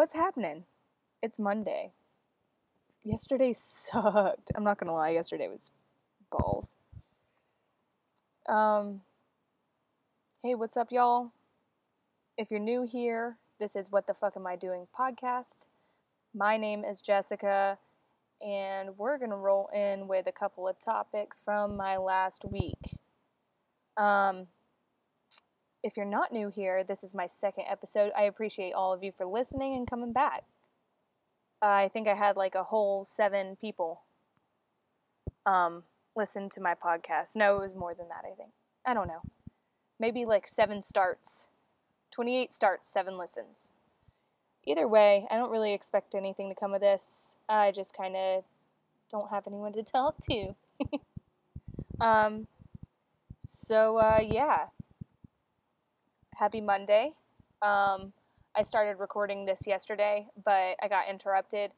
What's happening? It's Monday. Yesterday sucked. I'm not gonna lie, yesterday was balls. Um, hey, what's up, y'all? If you're new here, this is What the Fuck Am I Doing podcast. My name is Jessica, and we're gonna roll in with a couple of topics from my last week. Um, if you're not new here, this is my second episode. I appreciate all of you for listening and coming back. I think I had like a whole seven people um, listen to my podcast. No, it was more than that, I think. I don't know. Maybe like seven starts. 28 starts, seven listens. Either way, I don't really expect anything to come of this. I just kind of don't have anyone to talk to. um, so, uh, yeah. Happy Monday. Um, I started recording this yesterday, but I got interrupted.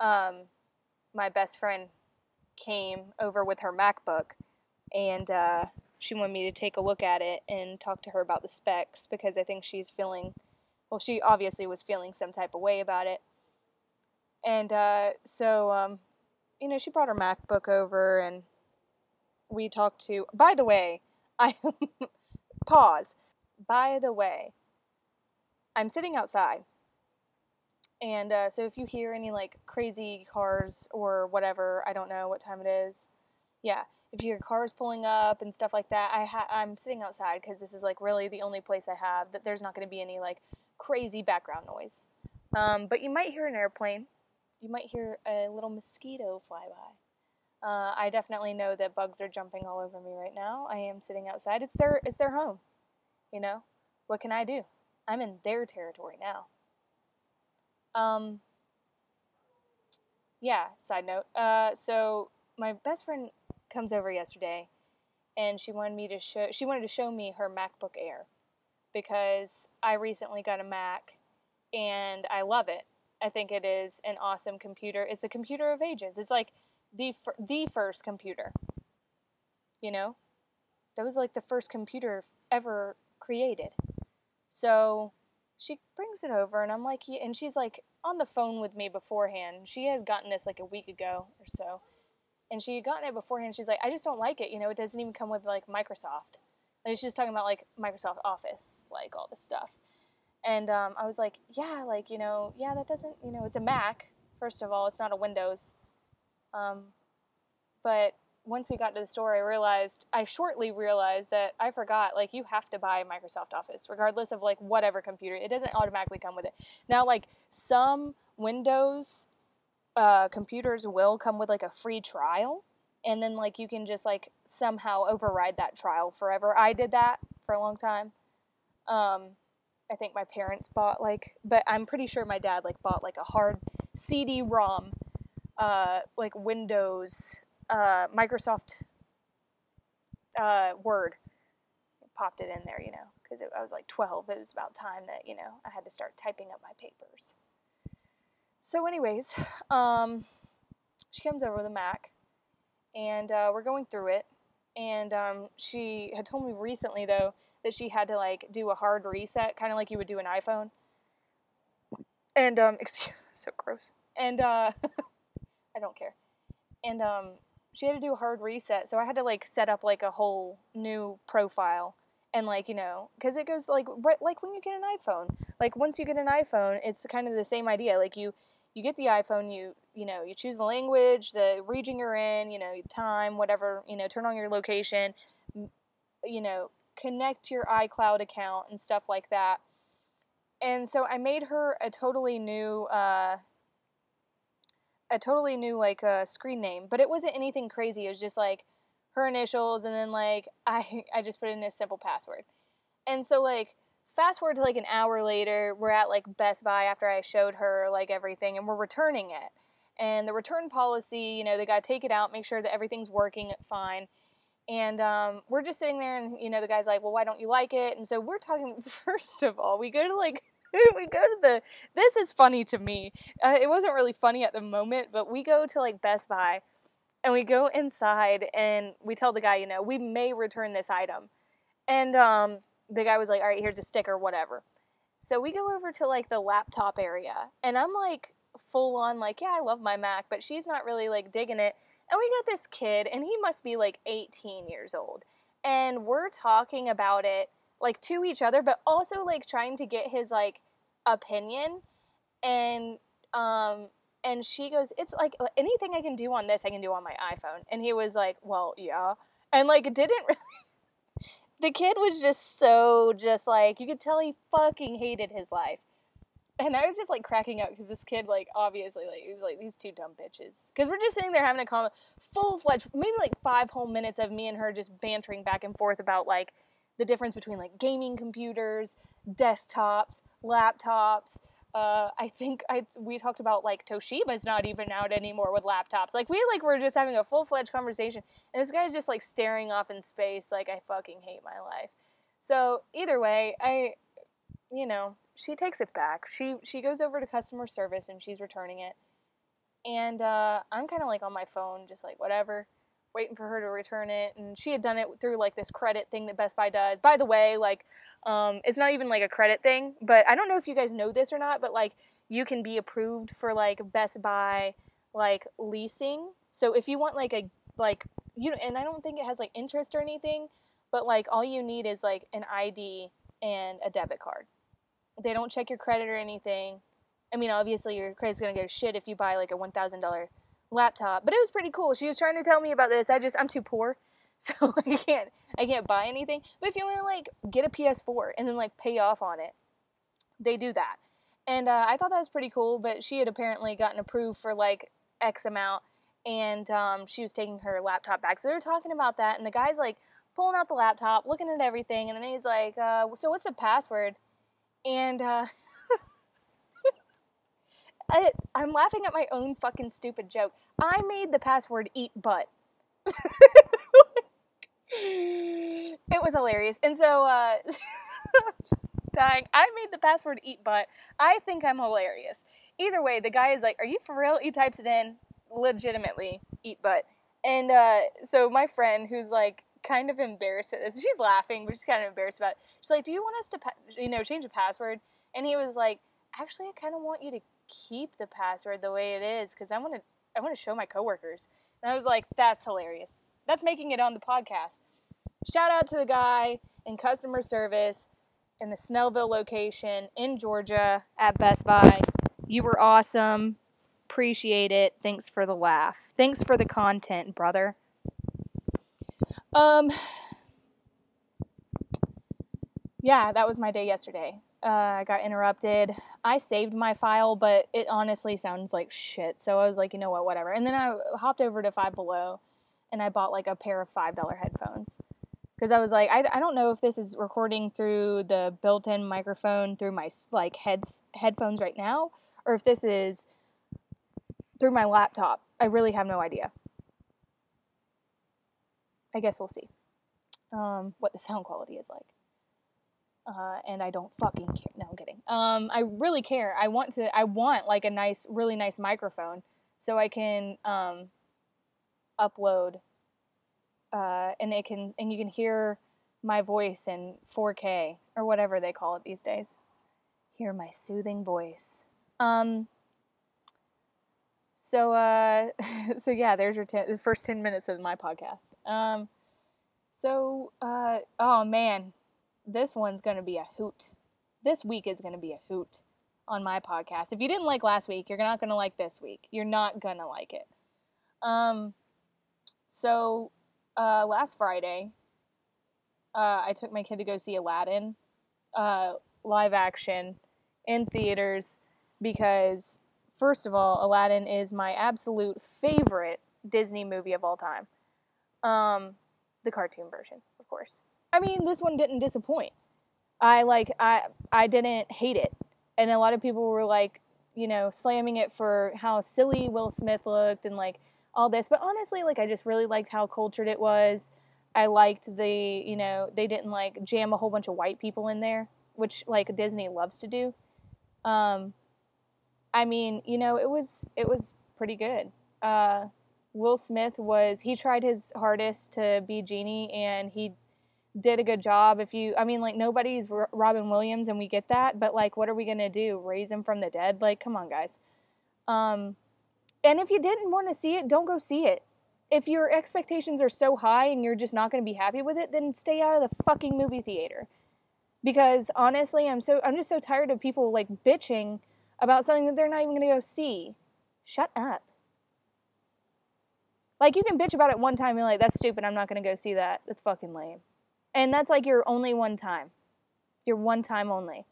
Um, my best friend came over with her MacBook, and uh, she wanted me to take a look at it and talk to her about the specs because I think she's feeling, well, she obviously was feeling some type of way about it. And uh, so, um, you know, she brought her MacBook over and we talked to, by the way, I, pause. By the way, I'm sitting outside. And uh, so if you hear any like crazy cars or whatever, I don't know what time it is. Yeah, if you hear cars pulling up and stuff like that, I ha- I'm sitting outside because this is like really the only place I have that there's not going to be any like crazy background noise. Um, but you might hear an airplane. You might hear a little mosquito fly by. Uh, I definitely know that bugs are jumping all over me right now. I am sitting outside. It's their it's their home. You know, what can I do? I'm in their territory now. Um, yeah, side note. Uh, so my best friend comes over yesterday and she wanted me to show she wanted to show me her MacBook Air because I recently got a Mac and I love it. I think it is an awesome computer. It's a computer of ages. It's like the the first computer. You know? That was like the first computer ever created. So she brings it over, and I'm like, and she's like on the phone with me beforehand. She has gotten this like a week ago or so, and she had gotten it beforehand. She's like, I just don't like it. You know, it doesn't even come with like Microsoft. Like she's just talking about like Microsoft Office, like all this stuff. And um, I was like, yeah, like you know, yeah, that doesn't, you know, it's a Mac. First of all, it's not a Windows. Um, but once we got to the store, I realized, I shortly realized that I forgot, like, you have to buy Microsoft Office, regardless of, like, whatever computer. It doesn't automatically come with it. Now, like, some Windows uh, computers will come with, like, a free trial, and then, like, you can just, like, somehow override that trial forever. I did that for a long time. Um, I think my parents bought, like, but I'm pretty sure my dad, like, bought, like, a hard CD-ROM, uh, like, Windows uh, Microsoft uh, Word. Popped it in there, you know, because I was like 12. It was about time that, you know, I had to start typing up my papers. So, anyways, um, she comes over with a Mac, and uh, we're going through it. And um, she had told me recently, though, that she had to like do a hard reset, kind of like you would do an iPhone. And um, excuse, so gross. And uh, I don't care. And um, she had to do a hard reset, so I had to like set up like a whole new profile and like you know because it goes like like when you get an iphone like once you get an iphone it's kind of the same idea like you you get the iphone you you know you choose the language the region you're in you know time whatever you know turn on your location you know connect your icloud account and stuff like that. And so i made her a totally new uh, a totally new like uh, screen name, but it wasn't anything crazy. It was just like her initials, and then like I I just put in a simple password. And so like fast forward to like an hour later, we're at like Best Buy after I showed her like everything, and we're returning it. And the return policy, you know, they got to take it out, make sure that everything's working fine. And um, we're just sitting there, and you know, the guy's like, "Well, why don't you like it?" And so we're talking. First of all, we go to like we go to the this is funny to me uh, it wasn't really funny at the moment but we go to like best buy and we go inside and we tell the guy you know we may return this item and um, the guy was like all right here's a sticker whatever So we go over to like the laptop area, and I'm like full on like, yeah, I love my Mac, but she's not really like digging it. And we got this kid, and he must be like 18 years old. And we're talking about it like to each other, but also like trying to get his like opinion. And um and she goes, It's like anything I can do on this, I can do on my iPhone. And he was like, Well, yeah. And like didn't really the kid was just so just like you could tell he fucking hated his life and I was just like cracking up because this kid, like, obviously, like, he was like, these two dumb bitches. Because we're just sitting there having a comment, full fledged, maybe like five whole minutes of me and her just bantering back and forth about like the difference between like gaming computers, desktops, laptops. Uh, I think I we talked about like Toshiba's not even out anymore with laptops. Like we like were just having a full fledged conversation, and this guy's just like staring off in space. Like I fucking hate my life. So either way, I, you know, she takes it back. She she goes over to customer service and she's returning it. And uh, I'm kind of like on my phone, just like whatever, waiting for her to return it. And she had done it through like this credit thing that Best Buy does. By the way, like um, it's not even like a credit thing, but I don't know if you guys know this or not, but like you can be approved for like Best Buy like leasing. So if you want like a like you and I don't think it has like interest or anything, but like all you need is like an ID and a debit card. They don't check your credit or anything. I mean, obviously your credit's gonna go shit if you buy like a one thousand dollar laptop. But it was pretty cool. She was trying to tell me about this. I just I'm too poor, so I can't I can't buy anything. But if you want to like get a PS4 and then like pay off on it, they do that. And uh, I thought that was pretty cool. But she had apparently gotten approved for like X amount, and um, she was taking her laptop back. So they were talking about that, and the guy's like pulling out the laptop, looking at everything, and then he's like, uh, "So what's the password?" And uh, I, I'm laughing at my own fucking stupid joke. I made the password eat butt. it was hilarious. And so, uh, dying. I made the password eat butt. I think I'm hilarious. Either way, the guy is like, Are you for real? He types it in legitimately, eat butt. And uh, so my friend, who's like kind of embarrassed at this. She's laughing, but she's kind of embarrassed about it. She's like, "Do you want us to, pa- you know, change the password?" And he was like, "Actually, I kind of want you to keep the password the way it is because I want to, I want to show my coworkers." And I was like, "That's hilarious. That's making it on the podcast." Shout out to the guy in customer service in the Snellville location in Georgia at Best Buy. You were awesome. Appreciate it. Thanks for the laugh. Thanks for the content, brother. Um, yeah, that was my day yesterday. Uh, I got interrupted. I saved my file, but it honestly sounds like shit. So I was like, you know what, whatever. And then I hopped over to Five Below, and I bought like a pair of five dollar headphones because I was like, I, I don't know if this is recording through the built-in microphone through my like heads headphones right now, or if this is through my laptop. I really have no idea. I guess we'll see um, what the sound quality is like. Uh, and I don't fucking care. No, I'm kidding. Um, I really care. I want to. I want like a nice, really nice microphone so I can um, upload, uh, and it can and you can hear my voice in 4K or whatever they call it these days. Hear my soothing voice. Um, so, uh, so yeah, there's your ten, the first 10 minutes of my podcast. Um, so, uh, oh man, this one's to be a hoot. This week is to be a hoot on my podcast. If you didn't like last week, you're not to like this week. You're not to like it. Um, so, uh, last Friday, uh, I took my kid to go see Aladdin, uh, live action in theaters because First of all, Aladdin is my absolute favorite Disney movie of all time. Um, the cartoon version, of course. I mean, this one didn't disappoint. I like I I didn't hate it. And a lot of people were like, you know, slamming it for how silly Will Smith looked and like all this. But honestly, like I just really liked how cultured it was. I liked the, you know, they didn't like jam a whole bunch of white people in there, which like Disney loves to do. Um, I mean, you know, it was it was pretty good. Uh, Will Smith was he tried his hardest to be Genie, and he did a good job. If you, I mean, like nobody's Robin Williams, and we get that, but like, what are we gonna do? Raise him from the dead? Like, come on, guys. Um, and if you didn't want to see it, don't go see it. If your expectations are so high and you're just not going to be happy with it, then stay out of the fucking movie theater. Because honestly, I'm so I'm just so tired of people like bitching about something that they're not even going to go see. Shut up. Like you can bitch about it one time and like, that's stupid, I'm not gonna go see that. That's fucking lame. And that's like your only one time. Your one time only.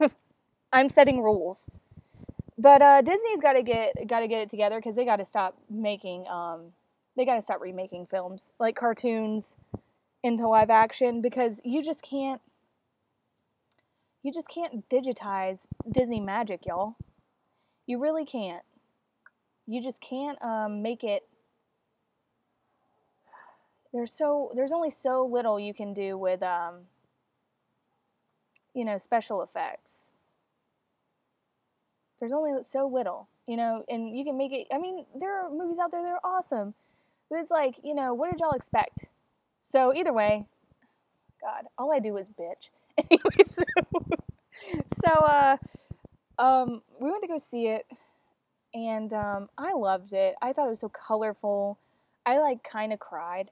I'm setting rules. But uh, Disney's got to get got to get it together because they got to stop making um, they got to stop remaking films like cartoons into live action because you just can't you just can't digitize Disney magic, y'all. You really can't you just can't um, make it there's so there's only so little you can do with um, you know special effects there's only so little you know and you can make it i mean there are movies out there that are awesome but it's like you know what did y'all expect so either way god all i do is bitch anyway so, so uh um we went to go see it and um, I loved it. I thought it was so colorful. I like kind of cried,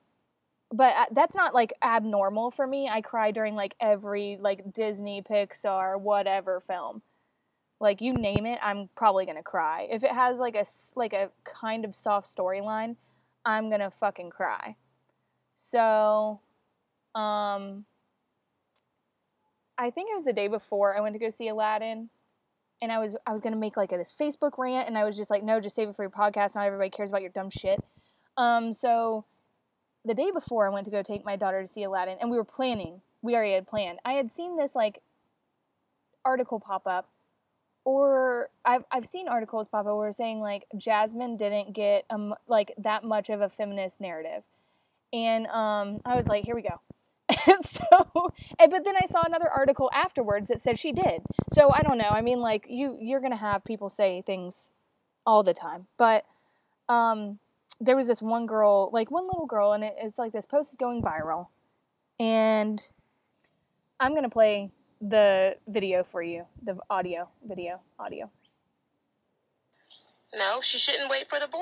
but uh, that's not like abnormal for me. I cry during like every like Disney, Pixar, whatever film. Like you name it, I'm probably gonna cry. If it has like a like a kind of soft storyline, I'm gonna fucking cry. So, um, I think it was the day before I went to go see Aladdin and I was I was gonna make like a, this Facebook rant, and I was just like, no, just save it for your podcast. Not everybody cares about your dumb shit. Um, so the day before, I went to go take my daughter to see Aladdin, and we were planning. We already had planned. I had seen this like article pop up, or I've I've seen articles pop up where saying like Jasmine didn't get um like that much of a feminist narrative, and um, I was like, here we go. And so, and, but then I saw another article afterwards that said she did. So I don't know. I mean, like you, you're gonna have people say things all the time, but um, there was this one girl, like one little girl, and it, it's like this post is going viral, and I'm gonna play the video for you, the audio, video, audio. No, she shouldn't wait for the boy.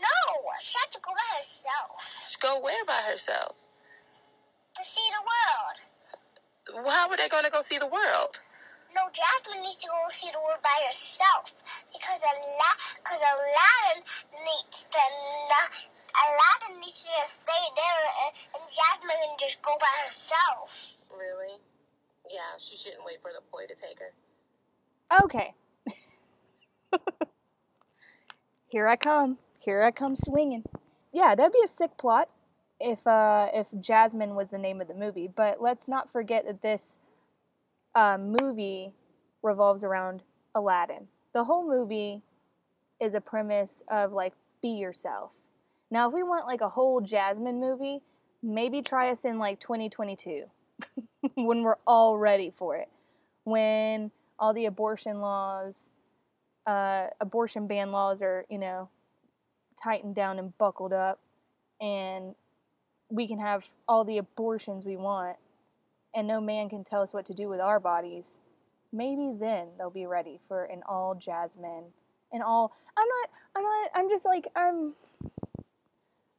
No, she had to go by herself. She go where by herself? to see the world. How are they going to go see the world? No, Jasmine needs to go see the world by herself because Ala- cause Aladdin needs to Aladdin needs to stay there, and, and Jasmine can just go by herself. Really? Yeah, she shouldn't wait for the boy to take her. Okay. Here I come. Here I come swinging. Yeah, that'd be a sick plot if uh, if Jasmine was the name of the movie. But let's not forget that this uh, movie revolves around Aladdin. The whole movie is a premise of like be yourself. Now, if we want like a whole Jasmine movie, maybe try us in like 2022 when we're all ready for it. When all the abortion laws, uh, abortion ban laws are, you know, tightened down and buckled up, and we can have all the abortions we want and no man can tell us what to do with our bodies, maybe then they'll be ready for an all Jasmine and all I'm not I'm not I'm just like I'm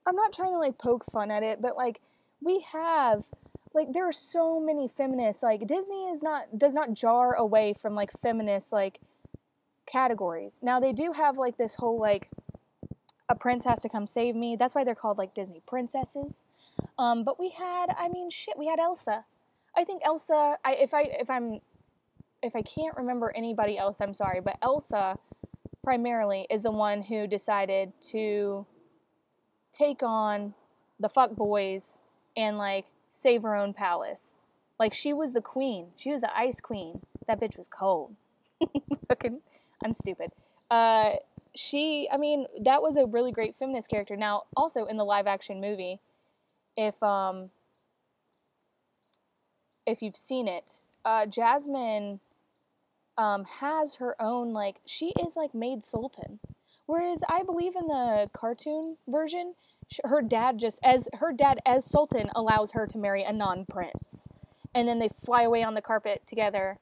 I'm not trying to like poke fun at it, but like we have like there are so many feminists like Disney is not does not jar away from like feminist like categories. Now they do have like this whole like a prince has to come save me. That's why they're called like Disney princesses. Um, but we had, I mean, shit, we had Elsa. I think Elsa. I if I if I'm if I can't remember anybody else, I'm sorry, but Elsa primarily is the one who decided to take on the fuck boys and like save her own palace. Like she was the queen. She was the ice queen. That bitch was cold. Fucking, I'm stupid. Uh, she, I mean, that was a really great feminist character. Now, also in the live action movie, if um if you've seen it, uh, Jasmine um, has her own like she is like made sultan, whereas I believe in the cartoon version her dad just as her dad as sultan allows her to marry a non-prince and then they fly away on the carpet together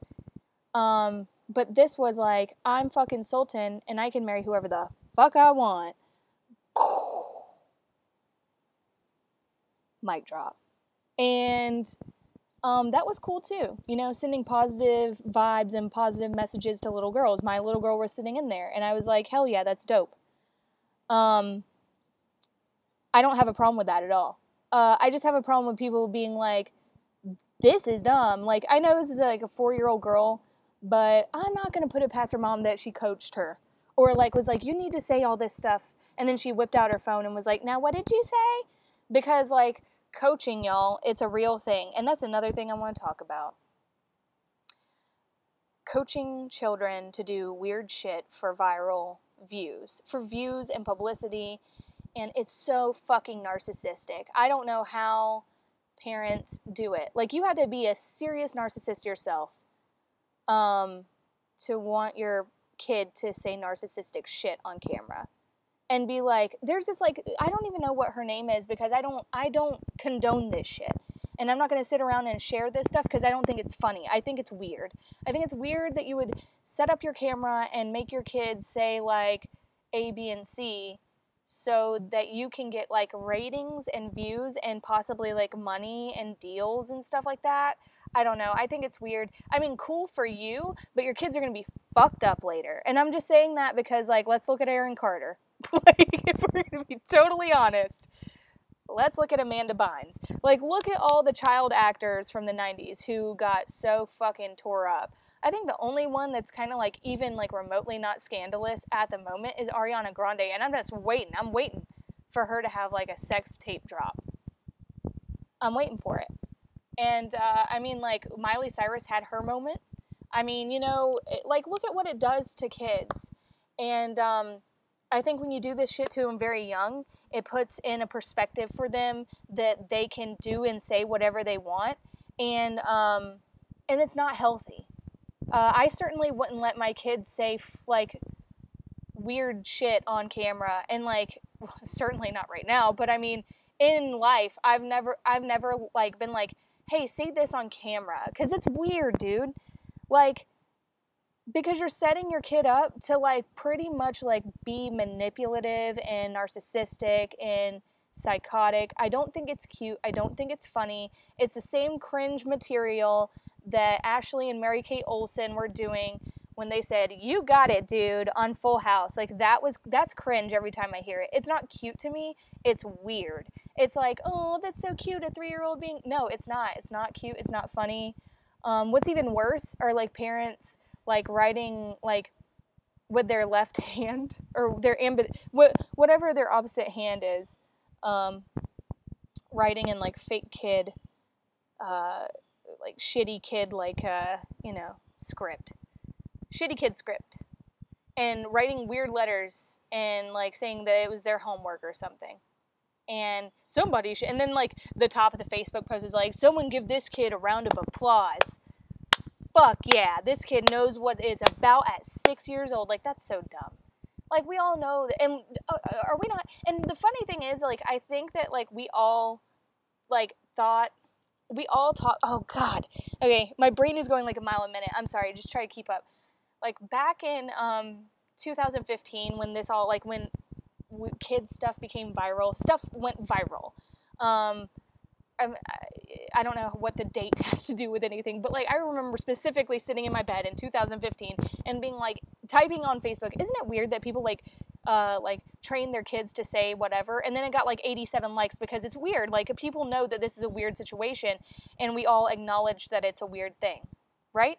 um but this was like i'm fucking sultan and i can marry whoever the fuck i want mic drop and um, that was cool too. You know, sending positive vibes and positive messages to little girls. My little girl was sitting in there, and I was like, hell yeah, that's dope. Um, I don't have a problem with that at all. Uh, I just have a problem with people being like, this is dumb. Like, I know this is like a four year old girl, but I'm not going to put it past her mom that she coached her. Or like, was like, you need to say all this stuff. And then she whipped out her phone and was like, now what did you say? Because, like, coaching, y'all, it's a real thing. And that's another thing I want to talk about. Coaching children to do weird shit for viral views, for views and publicity. And it's so fucking narcissistic. I don't know how parents do it. Like, you had to be a serious narcissist yourself um, to want your kid to say narcissistic shit on camera and be like there's this like i don't even know what her name is because i don't i don't condone this shit and i'm not going to sit around and share this stuff because i don't think it's funny i think it's weird i think it's weird that you would set up your camera and make your kids say like a b and c so that you can get like ratings and views and possibly like money and deals and stuff like that I don't know. I think it's weird. I mean, cool for you, but your kids are going to be fucked up later. And I'm just saying that because, like, let's look at Aaron Carter. like, if we're going to be totally honest, let's look at Amanda Bynes. Like, look at all the child actors from the 90s who got so fucking tore up. I think the only one that's kind of like even like remotely not scandalous at the moment is Ariana Grande. And I'm just waiting. I'm waiting for her to have like a sex tape drop. I'm waiting for it. And uh, I mean, like, Miley Cyrus had her moment. I mean, you know, it, like, look at what it does to kids. And um, I think when you do this shit to them very young, it puts in a perspective for them that they can do and say whatever they want. And, um, and it's not healthy. Uh, I certainly wouldn't let my kids say, like, weird shit on camera. And, like, certainly not right now, but I mean, in life, I've never, I've never, like, been like, hey, say this on camera. Because it's weird, dude. Like, because you're setting your kid up to, like, pretty much, like, be manipulative and narcissistic and psychotic. I don't think it's cute. I don't think it's funny. It's the same cringe material that Ashley and Mary Kate Olsen were doing when they said, "You got it, dude," on Full House. Like that was that's cringe every time I hear it. It's not cute to me. It's weird. It's like, "Oh, that's so cute, a 3-year-old being No, it's not. It's not cute. It's not funny. Um, what's even worse are like parents like writing like with their left hand or their ambi- what whatever their opposite hand is um, writing in like fake kid uh, like shitty kid like uh, you know script. Shitty kid script. And writing weird letters and like saying that it was their homework or something. And somebody should and then like the top of the facebook post is like someone give this kid a round of applause. Fuck yeah this kid knows what it's about at six years old. Like that's so dumb. Like we all know that and uh, are we not and the funny thing is like i think that like we all like thought we all talk oh god. Okay my brain is going like a mile a minute. I'm sorry just try to keep up. Like back in um 2015 when this all like when kids stuff became viral stuff went viral. Um I'm, I don't know what the date has to do with anything, but like I remember specifically sitting in my bed in 2015 and being like typing on Facebook. Isn't it weird that people like uh, like train their kids to say whatever, and then it got like 87 likes because it's weird. Like people know that this is a weird situation, and we all acknowledge that it's a weird thing, right?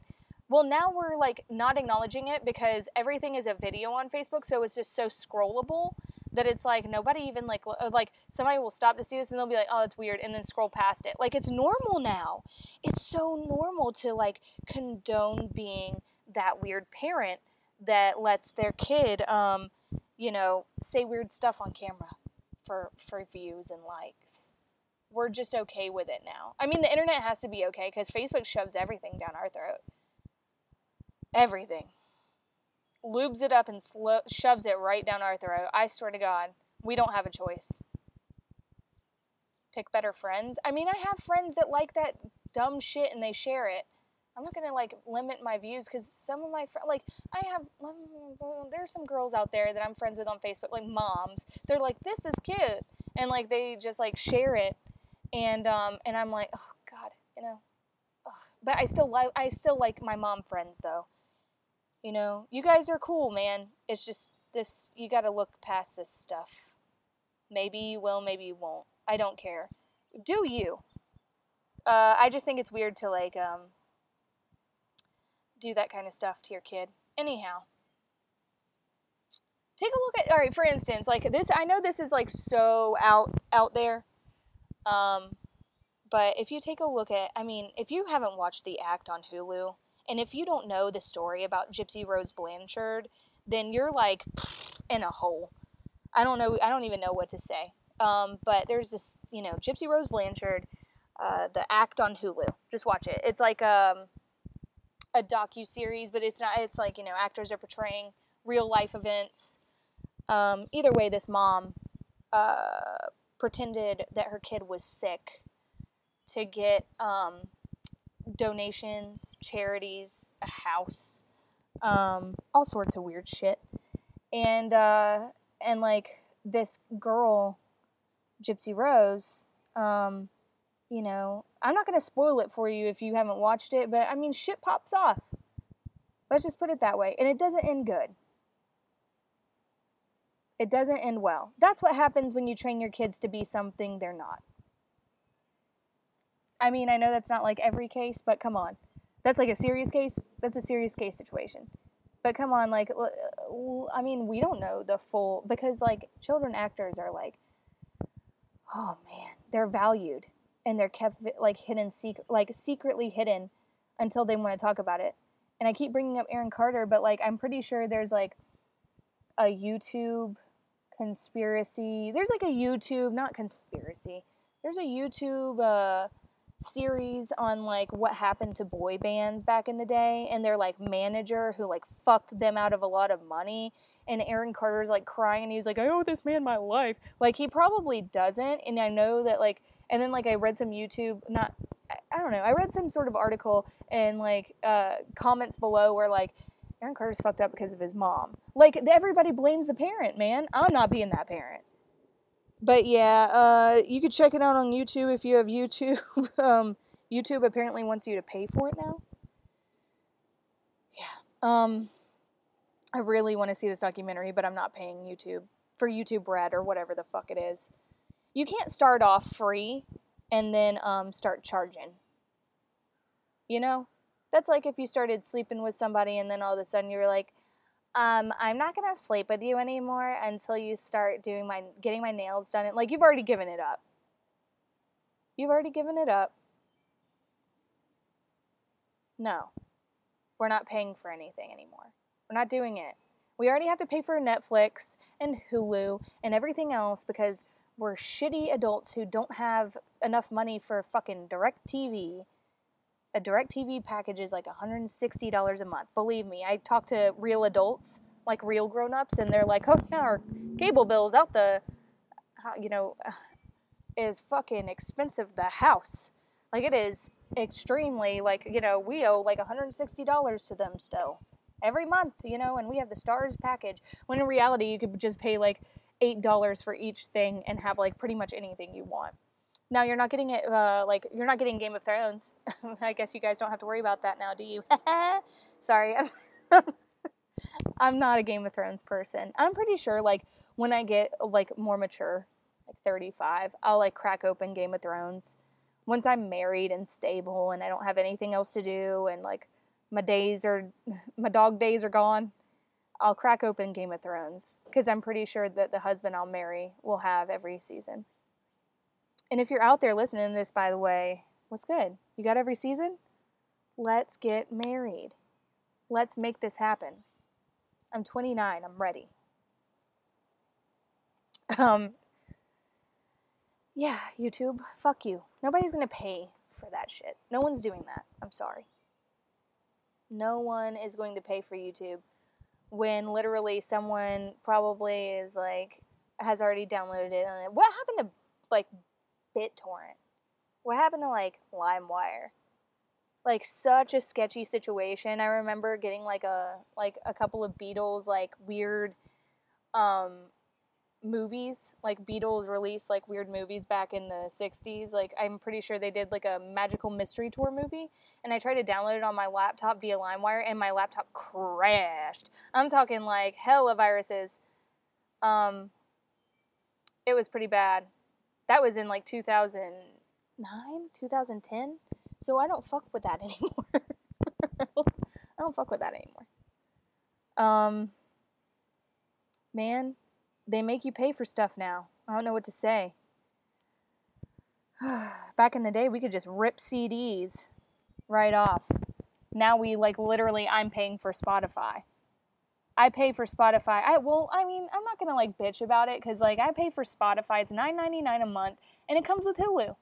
Well, now we're like not acknowledging it because everything is a video on Facebook, so it's just so scrollable that it's like nobody even like like somebody will stop to see this and they'll be like, "Oh, it's weird," and then scroll past it. Like it's normal now. It's so normal to like condone being that weird parent that lets their kid um, you know, say weird stuff on camera for for views and likes. We're just okay with it now. I mean, the internet has to be okay because Facebook shoves everything down our throat. Everything. Lubes it up and slo- shoves it right down our throat. I swear to God, we don't have a choice. pick better friends. I mean, I have friends that like that dumb shit and they share it. I'm not gonna like limit my views because some of my friends, like I have, there are some girls out there that I'm friends with on Facebook, like moms. They're like, this is cute, and like they just like share it, and um, and I'm like, oh god, you know, Ugh. but I still like, I still like my mom friends though. You know, you guys are cool, man. It's just this, you got to look past this stuff. Maybe you will, maybe you won't. I don't care. Do you? Uh, I just think it's weird to like um do that kind of stuff to your kid. Anyhow, take a look at all right. For instance, like this, I know this is like so out out there, um, but if you take a look at, I mean, if you haven't watched The Act on Hulu, and if you don't know the story about Gypsy Rose Blanchard, then you're like in a hole. I don't know. I don't even know what to say. Um, but there's this, you know, Gypsy Rose Blanchard, uh, the act on Hulu. Just watch it. It's like um, a docu series, but it's not. It's like you know, actors are portraying real life events. Um, either way, this mom uh, pretended that her kid was sick to get um, donations, charities, a house, um, all sorts of weird shit, and uh, and like this girl, Gypsy Rose, um, you know, I'm not gonna spoil it for you if you haven't watched it, but I mean, shit pops off. Let's just put it that way, and it doesn't end good. It doesn't end well. That's what happens when you train your kids to be something they're not. I mean, I know that's not like every case, but come on. That's like a serious case. That's a serious case situation. But come on, like, I mean, we don't know the full, because like children actors are like, oh man, they're valued and they're kept like hidden, secret, like secretly hidden until they want to talk about it. And I keep bringing up Aaron Carter, but like, I'm pretty sure there's like a YouTube conspiracy. There's like a YouTube, not conspiracy. There's a YouTube, uh, series on like what happened to boy bands back in the day and their like manager who like fucked them out of a lot of money and Aaron Carter's like crying and he's like I owe this man my life like he probably doesn't and I know that like and then like I read some YouTube not I don't know I read some sort of article and like uh, comments below where like Aaron Carter's fucked up because of his mom like everybody blames the parent man I'm not being that parent but yeah, uh, you could check it out on YouTube if you have YouTube. um, YouTube apparently wants you to pay for it now. Yeah. Um, I really want to see this documentary, but I'm not paying YouTube for YouTube Red or whatever the fuck it is. You can't start off free and then um, start charging. You know? That's like if you started sleeping with somebody and then all of a sudden you were like, um, I'm not gonna sleep with you anymore until you start doing my getting my nails done. And Like you've already given it up. You've already given it up. No, we're not paying for anything anymore. We're not doing it. We already have to pay for Netflix and Hulu and everything else because we're shitty adults who don't have enough money for fucking DirecTV. a DirecTV package is like $160 a month. Believe me, I talk to real adults, like real grown-ups, and they're like, "Oh yeah, our cable bill's out the, uh, you know, uh, is fucking expensive. The house, like it is extremely like you know we owe like $160 to them still every month, you know, and we have the stars package. When in reality, you could just pay like eight dollars for each thing and have like pretty much anything you want. Now you're not getting it uh, like you're not getting Game of Thrones. I guess you guys don't have to worry about that now, do you? Sorry, I'm, I'm not a Game of Thrones person. I'm pretty sure like when I get like more mature, like 35, I'll like crack open Game of Thrones. Once I'm married and stable and I don't have anything else to do and like my days are my dog days are gone, I'll crack open Game of Thrones because I'm pretty sure that the husband I'll marry will have every season. And if you're out there listening to this, by the way, what's good? You got every season? Let's get married. Let's make this happen. I'm 29. I'm ready. Um, yeah, YouTube, fuck you. Nobody's gonna pay for that shit. No one's doing that. I'm sorry. No one is going to pay for YouTube when literally someone probably is like has already downloaded it. And what happened to like BitTorrent? What happened to like LimeWire? Like such a sketchy situation. I remember getting like a like a couple of Beatles like weird um movies like beatles released like weird movies back in the 60s like i'm pretty sure they did like a magical mystery tour movie and i tried to download it on my laptop via limewire and my laptop crashed. I'm talking like hella viruses. Um it was pretty bad. That was in like 2009 2010 so i don't fuck with that anymore. I don't fuck with that anymore. Um man they make you pay for stuff now. I don't know what to say. Back in the day, we could just rip CDs right off. Now we like literally, I'm paying for Spotify. I pay for Spotify. I well, I mean, I'm not gonna like bitch about it because like I pay for Spotify. It's $9.99 a month, and it comes with Hulu.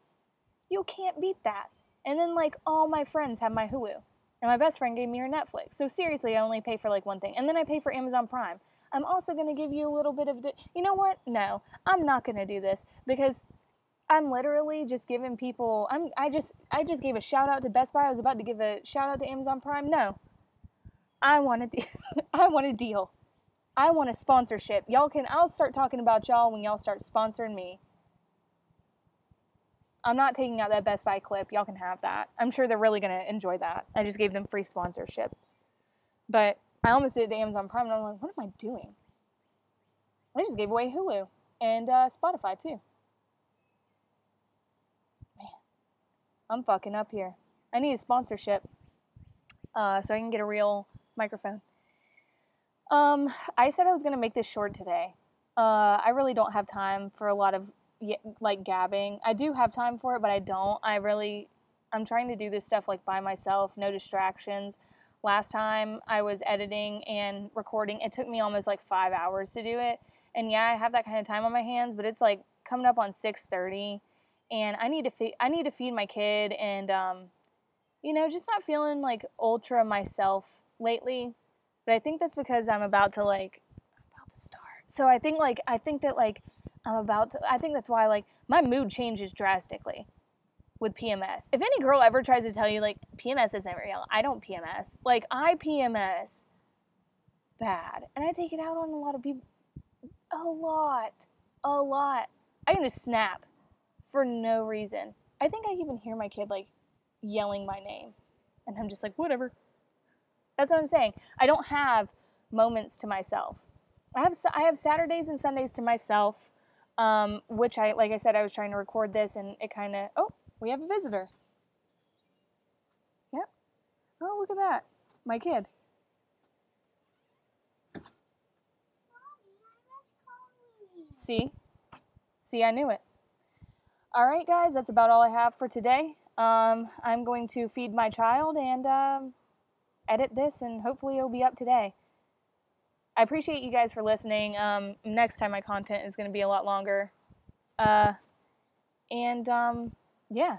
You can't beat that. And then like all my friends have my Hulu, and my best friend gave me her Netflix. So seriously, I only pay for like one thing, and then I pay for Amazon Prime. I'm also going to give you a little bit of, di- you know what? No, I'm not going to do this because I'm literally just giving people. I'm. I just. I just gave a shout out to Best Buy. I was about to give a shout out to Amazon Prime. No, I want a deal. I want a deal. I want a sponsorship. Y'all can. I'll start talking about y'all when y'all start sponsoring me. I'm not taking out that Best Buy clip. Y'all can have that. I'm sure they're really gonna enjoy that. I just gave them free sponsorship. But I almost did it Amazon Prime, and I'm like, what am I doing? I just gave away Hulu and uh, Spotify too. Man, I'm fucking up here. I need a sponsorship uh, so I can get a real microphone. Um, I said I was gonna make this short today. Uh, I really don't have time for a lot of like gabbing. I do have time for it, but I don't. I really, I'm trying to do this stuff like by myself, no distractions. Last time I was editing and recording, it took me almost like five hours to do it. And yeah, I have that kind of time on my hands, but it's like coming up on 6:30, and I need to feed I need to feed my kid, and um, you know, just not feeling like ultra myself lately. But I think that's because I'm about to like about to start. So I think like I think that like I'm about to. I think that's why like my mood changes drastically with PMS. If any girl ever tries to tell you like PMS isn't real, I don't PMS. Like I PMS bad, and I take it out on a lot of people. A lot, a lot. I can just snap for no reason. I think I even hear my kid like yelling my name, and I'm just like whatever. That's what I'm saying. I don't have moments to myself. I have I have Saturdays and Sundays to myself, um, which I like I said I was trying to record this and it kind of oh we have a visitor. Yep. Oh, look at that. My kid. See? See, I knew it. All right, guys, that's about all I have for today. Um, I'm going to feed my child and um, edit this, and hopefully it'll be up today. I appreciate you guys for listening. Um, next time, my content is going to be a lot longer. Uh, and um, yeah,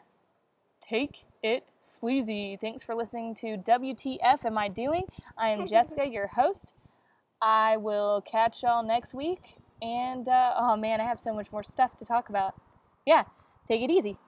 take it sleazy. Thanks for listening to WTF Am I Doing? I am Jessica, your host. I will catch y'all next week. And uh, oh man, I have so much more stuff to talk about. Yeah, take it easy.